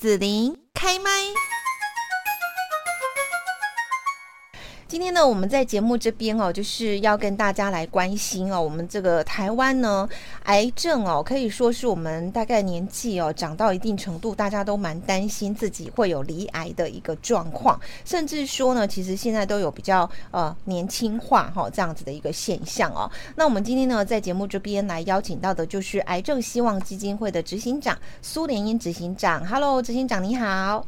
子琳开麦。今天呢，我们在节目这边哦，就是要跟大家来关心哦，我们这个台湾呢，癌症哦，可以说是我们大概年纪哦长到一定程度，大家都蛮担心自己会有罹癌的一个状况，甚至说呢，其实现在都有比较呃年轻化哈、这样子的一个现象哦。那我们今天呢，在节目这边来邀请到的就是癌症希望基金会的执行长苏莲英执行长，Hello，执行长你好，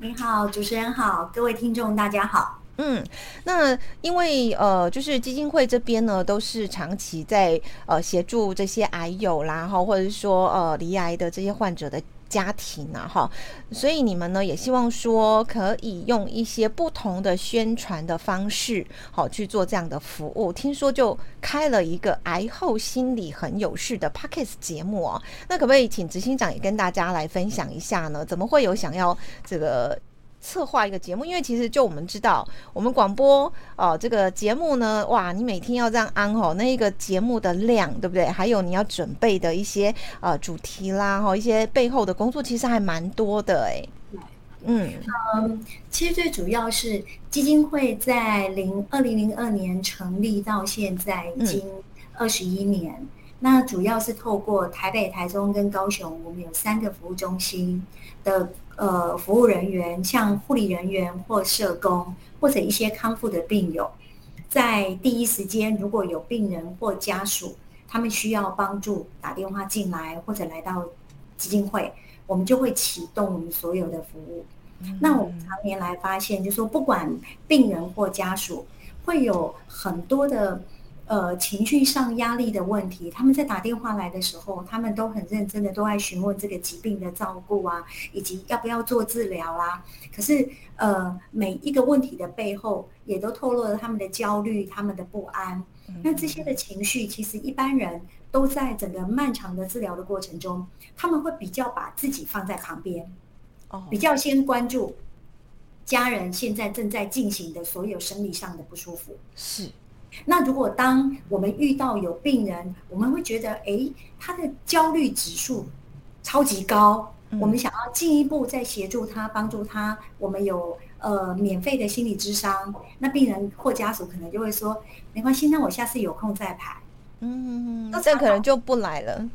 你好，主持人好，各位听众大家好。嗯，那因为呃，就是基金会这边呢，都是长期在呃协助这些癌友啦，哈，或者是说呃罹癌的这些患者的家庭啊，哈，所以你们呢也希望说可以用一些不同的宣传的方式，好去做这样的服务。听说就开了一个癌后心理很有事的 Podcast 节目哦，那可不可以请执行长也跟大家来分享一下呢？怎么会有想要这个？策划一个节目，因为其实就我们知道，我们广播哦、呃，这个节目呢，哇，你每天要这样安哦，那一个节目的量，对不对？还有你要准备的一些呃主题啦，哈，一些背后的工作，其实还蛮多的哎。嗯嗯，其实最主要是基金会在零二零零二年成立到现在已经二十一年，嗯、那主要是透过台北、台中跟高雄，我们有三个服务中心的。呃，服务人员像护理人员或社工，或者一些康复的病友，在第一时间，如果有病人或家属，他们需要帮助，打电话进来或者来到基金会，我们就会启动我们所有的服务。嗯、那我们常年来发现，就是说不管病人或家属，会有很多的。呃，情绪上压力的问题，他们在打电话来的时候，他们都很认真的都在询问这个疾病的照顾啊，以及要不要做治疗啊。可是，呃，每一个问题的背后，也都透露了他们的焦虑、他们的不安。那这些的情绪，其实一般人都在整个漫长的治疗的过程中，他们会比较把自己放在旁边，哦，比较先关注家人现在正在进行的所有生理上的不舒服。是。那如果当我们遇到有病人，我们会觉得，哎，他的焦虑指数超级高，嗯、我们想要进一步再协助他，帮助他，我们有呃免费的心理咨商，那病人或家属可能就会说，没关系，那我下次有空再排。嗯，那这可能就不来了。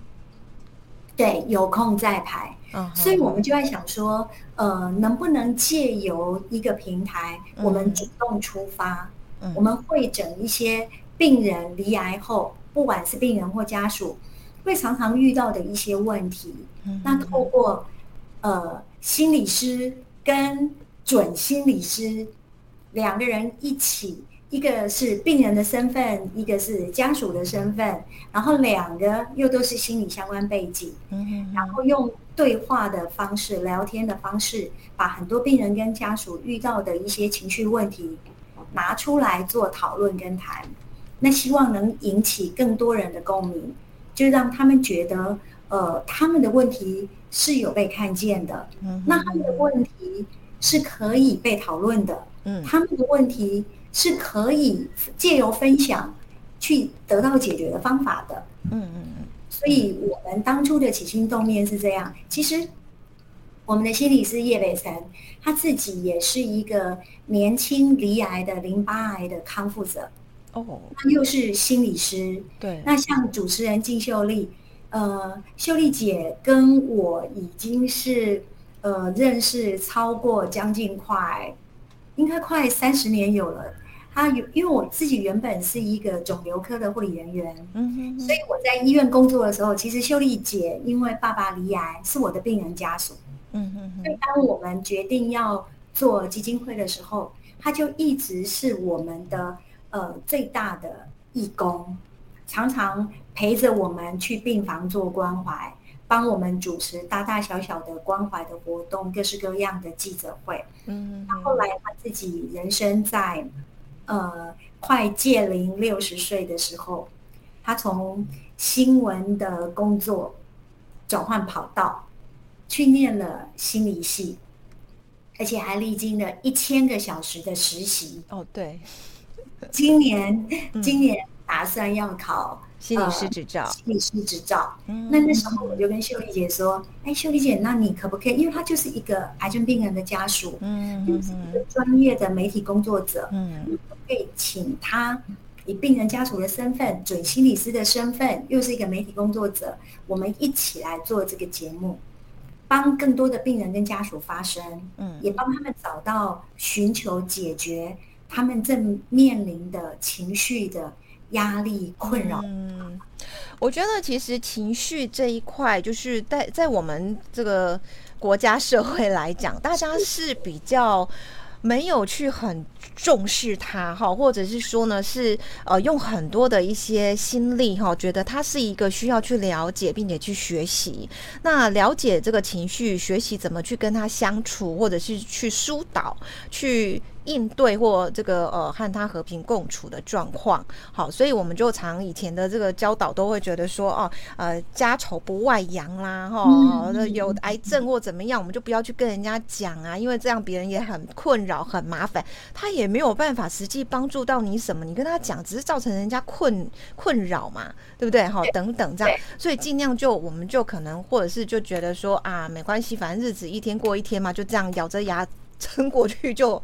对，有空再排。嗯，所以我们就在想说，呃，能不能借由一个平台，我们主动出发。嗯我们会诊一些病人离癌后，不管是病人或家属，会常常遇到的一些问题。那透过呃心理师跟准心理师两个人一起，一个是病人的身份，一个是家属的身份，然后两个又都是心理相关背景，然后用对话的方式、聊天的方式，把很多病人跟家属遇到的一些情绪问题。拿出来做讨论跟谈，那希望能引起更多人的共鸣，就让他们觉得，呃，他们的问题是有被看见的，嗯，那他们的问题是可以被讨论的，嗯，他们的问题是可以借由分享去得到解决的方法的，嗯嗯嗯，所以我们当初的起心动念是这样，其实。我们的心理师叶北辰，他自己也是一个年轻罹癌的淋巴癌的康复者，哦，他又是心理师，对。那像主持人金秀丽，呃，秀丽姐跟我已经是呃认识超过将近快，应该快三十年有了。他有，因为我自己原本是一个肿瘤科的护理人员，嗯哼，所以我在医院工作的时候，其实秀丽姐因为爸爸罹癌，是我的病人家属。嗯嗯，所以当我们决定要做基金会的时候，他就一直是我们的呃最大的义工，常常陪着我们去病房做关怀，帮我们主持大大小小的关怀的活动，各式各样的记者会。嗯，他后来他自己人生在呃快届龄六十岁的时候，他从新闻的工作转换跑道。去念了心理系，而且还历经了一千个小时的实习。哦，对，今年今年打算要考心理师执照，心理师执照。嗯，那那时候我就跟秀丽姐说：“哎，秀丽姐，那你可不可以？因为她就是一个癌症病人的家属，嗯，就是一个专业的媒体工作者，嗯，可以请她以病人家属的身份，准心理师的身份，又是一个媒体工作者，我们一起来做这个节目，帮更多的病人跟家属发声，嗯，也帮他们找到寻求解决他们正面临的情绪的。”压力困扰。嗯，我觉得其实情绪这一块，就是在在我们这个国家社会来讲，大家是比较没有去很重视它哈，或者是说呢，是呃用很多的一些心力哈，觉得它是一个需要去了解并且去学习。那了解这个情绪，学习怎么去跟他相处，或者是去疏导去。应对或这个呃和他和平共处的状况，好，所以我们就常以前的这个教导都会觉得说哦，呃家丑不外扬啦，哈、哦，有癌症或怎么样，我们就不要去跟人家讲啊，因为这样别人也很困扰很麻烦，他也没有办法实际帮助到你什么，你跟他讲只是造成人家困困扰嘛，对不对？哈，等等这样，所以尽量就我们就可能或者是就觉得说啊，没关系，反正日子一天过一天嘛，就这样咬着牙。撑过去就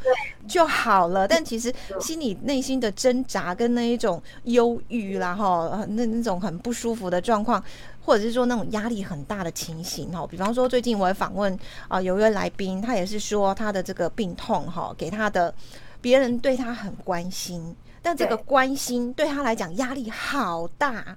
就好了，但其实心里内心的挣扎跟那一种忧郁啦，哈，那那种很不舒服的状况，或者是说那种压力很大的情形，哈，比方说最近我也访问啊，有一位来宾，他也是说他的这个病痛，哈，给他的别人对他很关心，但这个关心对他来讲压力好大。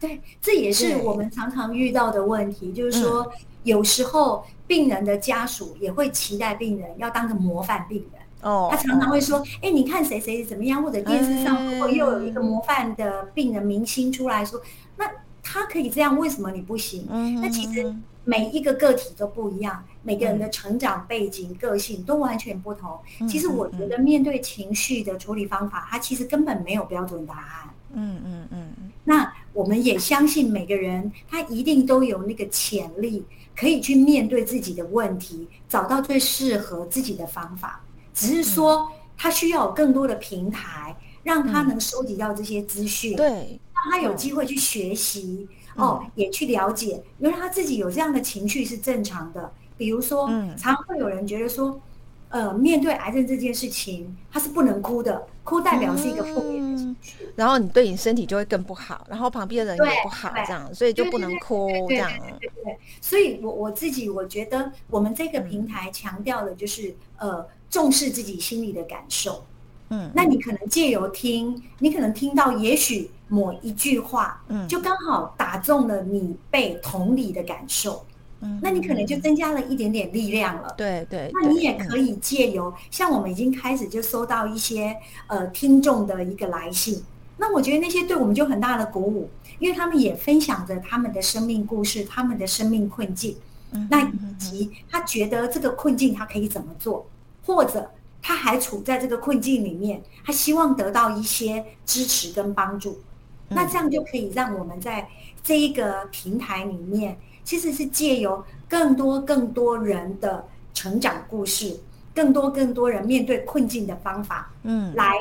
对，这也是我们常常遇到的问题，就是说。嗯有时候病人的家属也会期待病人要当个模范病人哦，他常常会说：“哎，你看谁谁怎么样？”或者电视上如果又有一个模范的病人明星出来说：“那他可以这样，为什么你不行？”那其实每一个个体都不一样，每个人的成长背景、个性都完全不同。其实我觉得面对情绪的处理方法，它其实根本没有标准答案。嗯嗯嗯。那我们也相信每个人他一定都有那个潜力。可以去面对自己的问题，找到最适合自己的方法。只是说，他需要有更多的平台，让他能收集到这些资讯，对，让他有机会去学习，哦，也去了解，原来他自己有这样的情绪是正常的。比如说，常会有人觉得说，呃，面对癌症这件事情，他是不能哭的，哭代表是一个负面的情绪，然后你对你身体就会更不好，然后旁边的人也不好，这样，所以就不能哭这样。对对对，所以我我自己我觉得，我们这个平台强调的就是，呃，重视自己心里的感受。嗯，那你可能借由听，你可能听到也许某一句话，嗯，就刚好打中了你被同理的感受。嗯，那你可能就增加了一点点力量了。对对，那你也可以借由像我们已经开始就收到一些呃听众的一个来信，那我觉得那些对我们就很大的鼓舞，因为他们也分享着他们的生命故事，他们的生命困境。嗯，那以及他觉得这个困境他可以怎么做，或者他还处在这个困境里面，他希望得到一些支持跟帮助。那这样就可以让我们在这一个平台里面。其实是借由更多更多人的成长故事，更多更多人面对困境的方法，嗯，来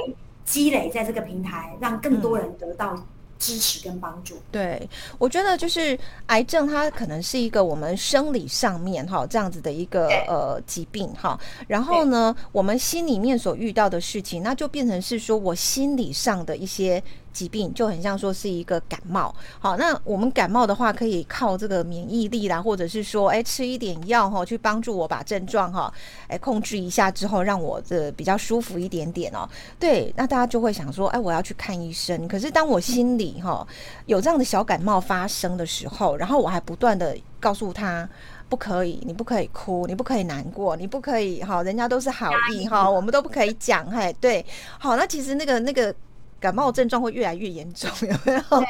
积累在这个平台，让更多人得到支持跟帮助。对，我觉得就是癌症，它可能是一个我们生理上面哈这样子的一个呃疾病哈，然后呢，我们心里面所遇到的事情，那就变成是说我心理上的一些。疾病就很像说是一个感冒，好，那我们感冒的话，可以靠这个免疫力啦，或者是说，哎，吃一点药哈，去帮助我把症状哈，哎，控制一下之后，让我这比较舒服一点点哦。对，那大家就会想说，哎，我要去看医生。可是当我心里哈有这样的小感冒发生的时候，然后我还不断的告诉他，不可以，你不可以哭，你不可以难过，你不可以哈，人家都是好意哈，我们都不可以讲，嘿，对，好，那其实那个那个。感冒症状会越来越严重，有没有？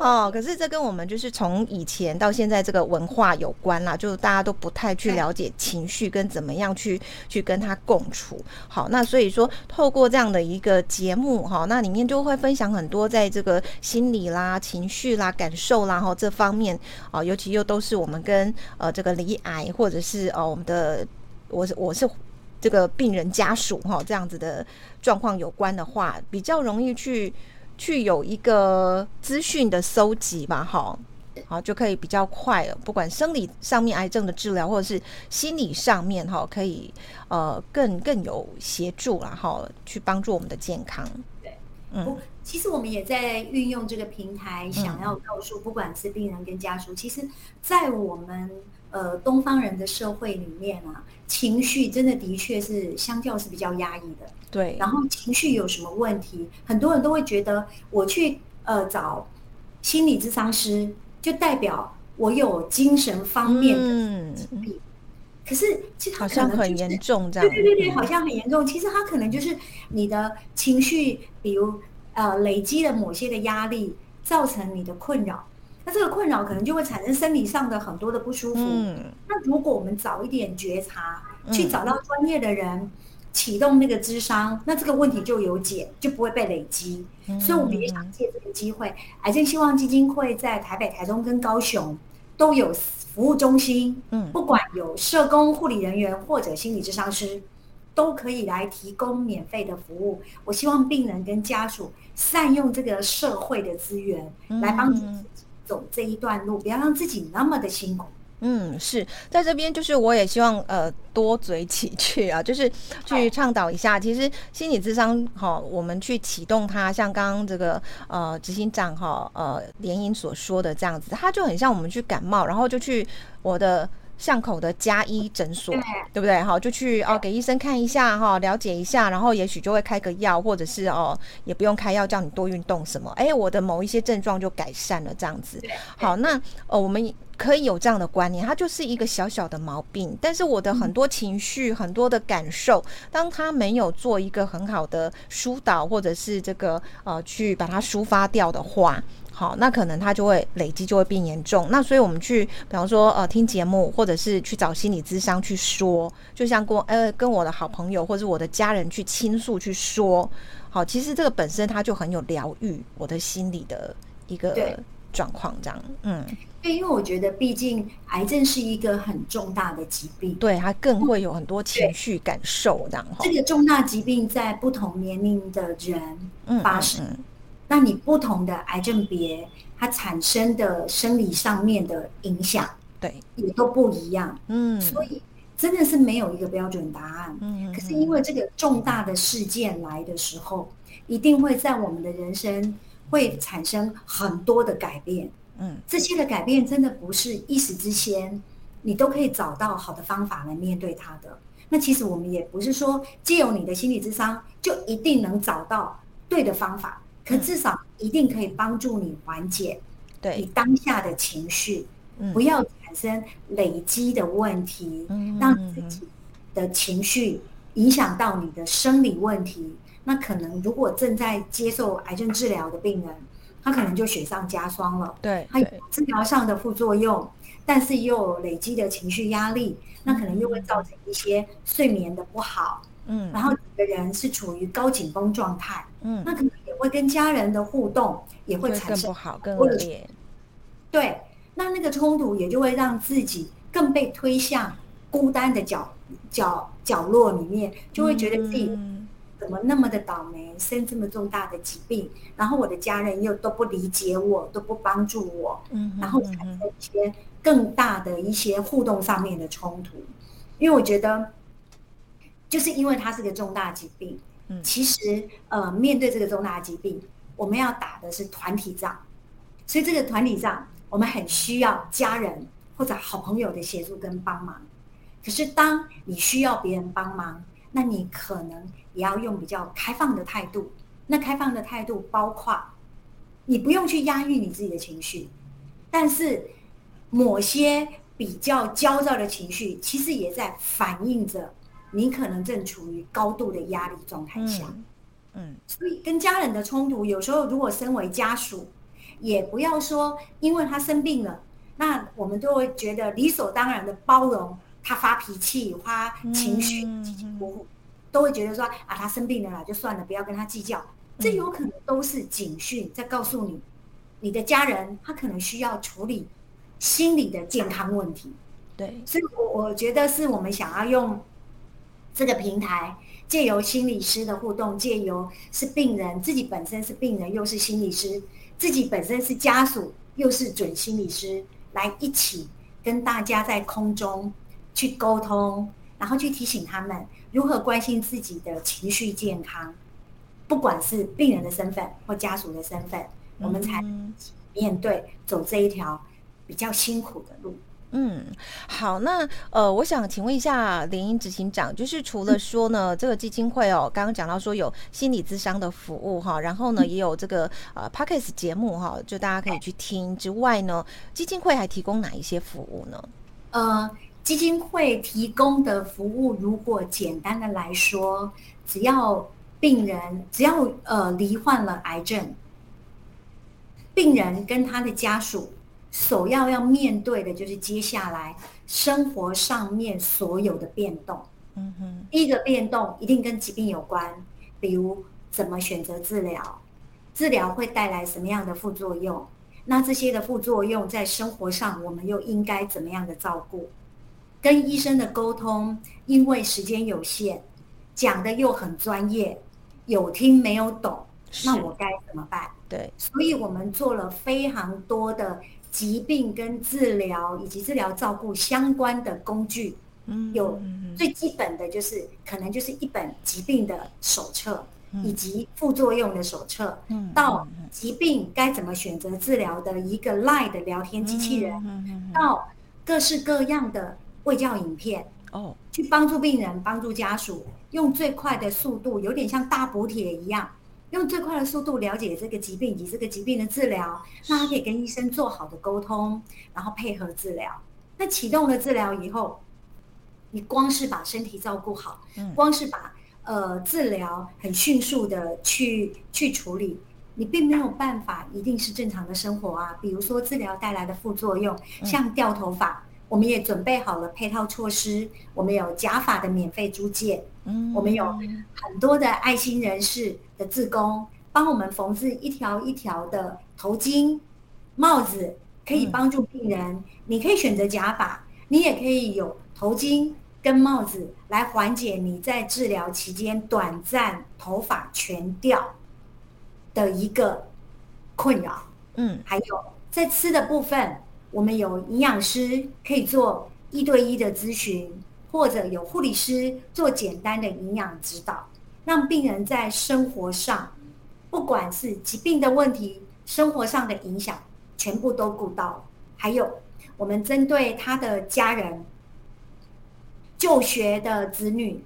哦，可是这跟我们就是从以前到现在这个文化有关啦，就大家都不太去了解情绪跟怎么样去去跟它共处。好，那所以说透过这样的一个节目哈，那里面就会分享很多在这个心理啦、情绪啦、感受啦哈这方面啊，尤其又都是我们跟呃这个离癌或者是呃我们的我是我是。这个病人家属哈这样子的状况有关的话，比较容易去去有一个资讯的搜集吧，哈。好，就可以比较快了。不管生理上面癌症的治疗，或者是心理上面哈，可以呃更更有协助啦哈，去帮助我们的健康。对，嗯，其实我们也在运用这个平台，想要告诉不管是病人跟家属，嗯、其实，在我们呃东方人的社会里面啊，情绪真的的确是相较是比较压抑的。对，然后情绪有什么问题，很多人都会觉得我去呃找心理咨商师。就代表我有精神方面的疾病，嗯、可是其实好像很严重，这样对对对对，好像很严重。其实他可能就是你的情绪，比如呃累积了某些的压力，造成你的困扰。那这个困扰可能就会产生生理上的很多的不舒服。嗯、那如果我们早一点觉察，去找到专业的人。嗯启动那个咨商，那这个问题就有解，就不会被累积。嗯、所以我们也想借这个机会，癌症希望基金会在台北、台中跟高雄都有服务中心。嗯，不管有社工、护理人员或者心理咨商师，都可以来提供免费的服务。我希望病人跟家属善用这个社会的资源，来帮助自己走这一段路，不要让自己那么的辛苦。嗯，是在这边，就是我也希望呃多嘴几句啊，就是去倡导一下。其实心理智商哈，我们去启动它，像刚刚这个呃执行长哈呃连莹所说的这样子，它就很像我们去感冒，然后就去我的。巷口的加医诊所，对，对不对？好，就去哦，给医生看一下哈，了解一下，然后也许就会开个药，或者是哦，也不用开药，叫你多运动什么，哎，我的某一些症状就改善了，这样子。好，那呃，我们可以有这样的观念，它就是一个小小的毛病，但是我的很多情绪、嗯、很多的感受，当他没有做一个很好的疏导，或者是这个呃，去把它抒发掉的话。好，那可能他就会累积，就会变严重。那所以我们去，比方说，呃，听节目，或者是去找心理咨商去说，就像跟呃跟我的好朋友或者我的家人去倾诉去说。好，其实这个本身它就很有疗愈我的心理的一个状况，这样。嗯，对，因为我觉得毕竟癌症是一个很重大的疾病，对，它更会有很多情绪感受，这样。这个重大疾病在不同年龄的人发生。嗯嗯嗯那你不同的癌症别，它产生的生理上面的影响，对，也都不一样。嗯，所以真的是没有一个标准答案。嗯，可是因为这个重大的事件来的时候，一定会在我们的人生会产生很多的改变。嗯，这些的改变真的不是一时之间，你都可以找到好的方法来面对它的。那其实我们也不是说借由你的心理智商就一定能找到对的方法。可至少一定可以帮助你缓解你当下的情绪，不要产生累积的问题，让自己的情绪影响到你的生理问题。那可能如果正在接受癌症治疗的病人，他可能就雪上加霜了。对，他有治疗上的副作用，但是又有累积的情绪压力，那可能又会造成一些睡眠的不好。嗯，然后整个人是处于高紧绷状态。嗯，那可能也。会跟家人的互动也会产生不好、更恶劣。对，那那个冲突也就会让自己更被推向孤单的角角角落里面，就会觉得自己怎么那么的倒霉，生这么重大的疾病，然后我的家人又都不理解我，都不帮助我，嗯然后产生一些更大的一些互动上面的冲突。因为我觉得，就是因为它是个重大疾病。其实，呃，面对这个重大疾病，我们要打的是团体仗，所以这个团体仗，我们很需要家人或者好朋友的协助跟帮忙。可是，当你需要别人帮忙，那你可能也要用比较开放的态度。那开放的态度包括，你不用去压抑你自己的情绪，但是某些比较焦躁的情绪，其实也在反映着。你可能正处于高度的压力状态下，嗯，嗯，所以跟家人的冲突，有时候如果身为家属，也不要说因为他生病了，那我们都会觉得理所当然的包容他发脾气、发情绪、起起伏伏，都会觉得说啊，他生病了啦，就算了，不要跟他计较。这有可能都是警讯，在告诉你，你的家人他可能需要处理心理的健康问题。对，所以我我觉得是我们想要用。这个平台，借由心理师的互动，借由是病人自己本身是病人，又是心理师，自己本身是家属，又是准心理师，来一起跟大家在空中去沟通，然后去提醒他们如何关心自己的情绪健康，不管是病人的身份或家属的身份，我们才面对走这一条比较辛苦的路。嗯，好，那呃，我想请问一下联英执行长，就是除了说呢，这个基金会哦，刚刚讲到说有心理咨商的服务哈，然后呢，也有这个呃 Podcast 节目哈，就大家可以去听之外呢，基金会还提供哪一些服务呢？呃，基金会提供的服务，如果简单的来说，只要病人只要呃罹患了癌症，病人跟他的家属。首要要面对的就是接下来生活上面所有的变动。嗯哼，第一个变动一定跟疾病有关，比如怎么选择治疗，治疗会带来什么样的副作用？那这些的副作用在生活上我们又应该怎么样的照顾？跟医生的沟通，因为时间有限，讲的又很专业，有听没有懂，那我该怎么办？对，所以我们做了非常多的。疾病跟治疗以及治疗照顾相关的工具，嗯，有最基本的就是可能就是一本疾病的手册，以及副作用的手册，嗯，到疾病该怎么选择治疗的一个 LINE 的聊天机器人，到各式各样的卫教影片，哦，去帮助病人、帮助家属，用最快的速度，有点像大补帖一样。用最快的速度了解这个疾病以及这个疾病的治疗，那他可以跟医生做好的沟通，然后配合治疗。那启动了治疗以后，你光是把身体照顾好，光是把呃治疗很迅速的去去处理，你并没有办法一定是正常的生活啊。比如说治疗带来的副作用，像掉头发。我们也准备好了配套措施，我们有假发的免费租借，嗯，我们有很多的爱心人士的志工帮我们缝制一条一条的头巾、帽子，可以帮助病人。嗯、你可以选择假发，你也可以有头巾跟帽子来缓解你在治疗期间短暂头发全掉的一个困扰。嗯，还有在吃的部分。我们有营养师可以做一对一的咨询，或者有护理师做简单的营养指导，让病人在生活上，不管是疾病的问题、生活上的影响，全部都顾到。还有，我们针对他的家人、就学的子女，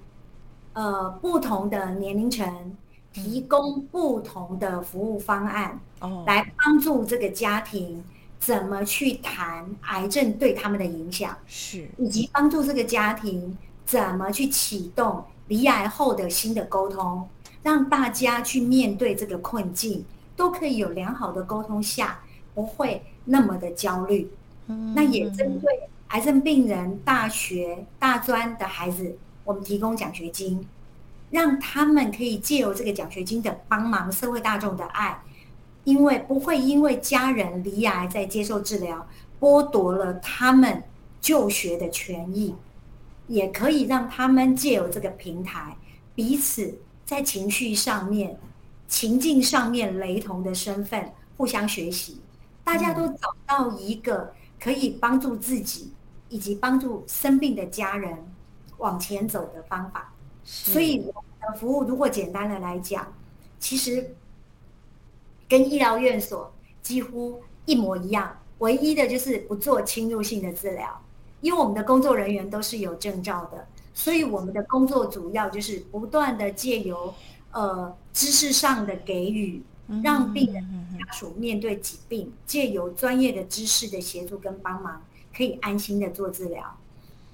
呃，不同的年龄层，提供不同的服务方案，来帮助这个家庭。怎么去谈癌症对他们的影响，是以及帮助这个家庭怎么去启动离癌后的新的沟通，让大家去面对这个困境，都可以有良好的沟通下，不会那么的焦虑。嗯，那也针对癌症病人、大学、大专的孩子，我们提供奖学金，让他们可以借由这个奖学金的帮忙，社会大众的爱。因为不会因为家人离癌在接受治疗，剥夺了他们就学的权益，也可以让他们借由这个平台，彼此在情绪上面、情境上面雷同的身份互相学习，大家都找到一个可以帮助自己以及帮助生病的家人往前走的方法。所以我们的服务，如果简单的来讲，其实。跟医疗院所几乎一模一样，唯一的就是不做侵入性的治疗，因为我们的工作人员都是有证照的，所以我们的工作主要就是不断的借由呃知识上的给予，让病人家属面对疾病，借由专业的知识的协助跟帮忙，可以安心的做治疗，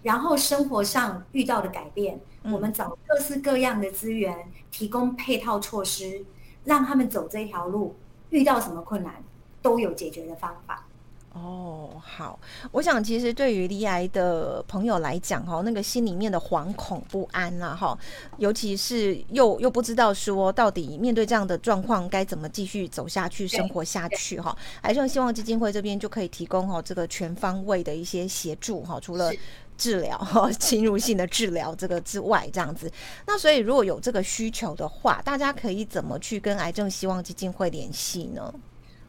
然后生活上遇到的改变，我们找各式各样的资源，提供配套措施，让他们走这条路。遇到什么困难，都有解决的方法。哦，好，我想其实对于离癌的朋友来讲，哈，那个心里面的惶恐不安呐，哈，尤其是又又不知道说到底面对这样的状况该怎么继续走下去、生活下去，哈，癌症希望基金会这边就可以提供哈这个全方位的一些协助，哈，除了治疗哈，侵入性的治疗这个之外，这样子。那所以如果有这个需求的话，大家可以怎么去跟癌症希望基金会联系呢？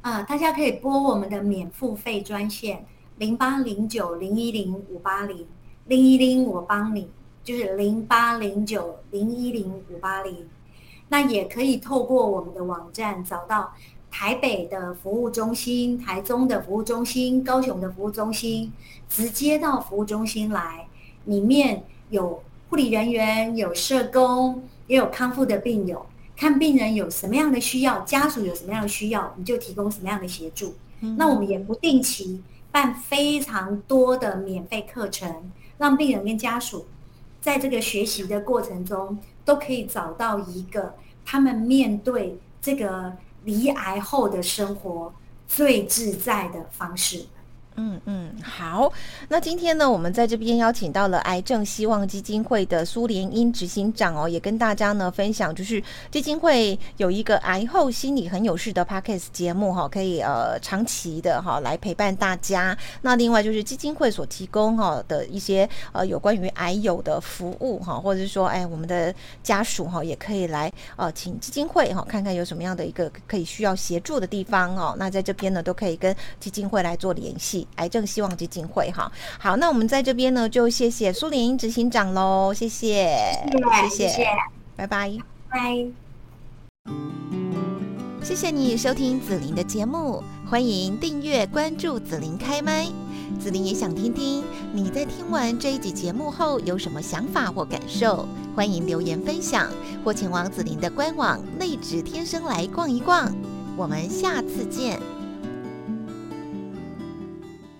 啊，大家可以拨我们的免付费专线零八零九零一零五八零零一零，我帮你，就是零八零九零一零五八零。那也可以透过我们的网站找到台北的服务中心、台中的服务中心、高雄的服务中心，直接到服务中心来。里面有护理人员、有社工，也有康复的病友。看病人有什么样的需要，家属有什么样的需要，你就提供什么样的协助。嗯、那我们也不定期办非常多的免费课程，让病人跟家属在这个学习的过程中。都可以找到一个他们面对这个离癌后的生活最自在的方式。嗯嗯，好。那今天呢，我们在这边邀请到了癌症希望基金会的苏联英执行长哦，也跟大家呢分享，就是基金会有一个癌后心理很有事的 Podcast 节目哈，可以呃长期的哈来陪伴大家。那另外就是基金会所提供哈的一些呃有关于癌友的服务哈，或者是说哎我们的家属哈也可以来呃请基金会哈看看有什么样的一个可以需要协助的地方哦。那在这边呢都可以跟基金会来做联系。癌症希望基金会，哈，好，那我们在这边呢，就谢谢苏联英执行长喽，谢谢，谢谢，谢谢，拜拜，拜。谢谢你收听紫琳的节目，欢迎订阅关注紫琳开麦。紫琳也想听听你在听完这一集节目后有什么想法或感受，欢迎留言分享或前往紫琳的官网内职天生来逛一逛。我们下次见。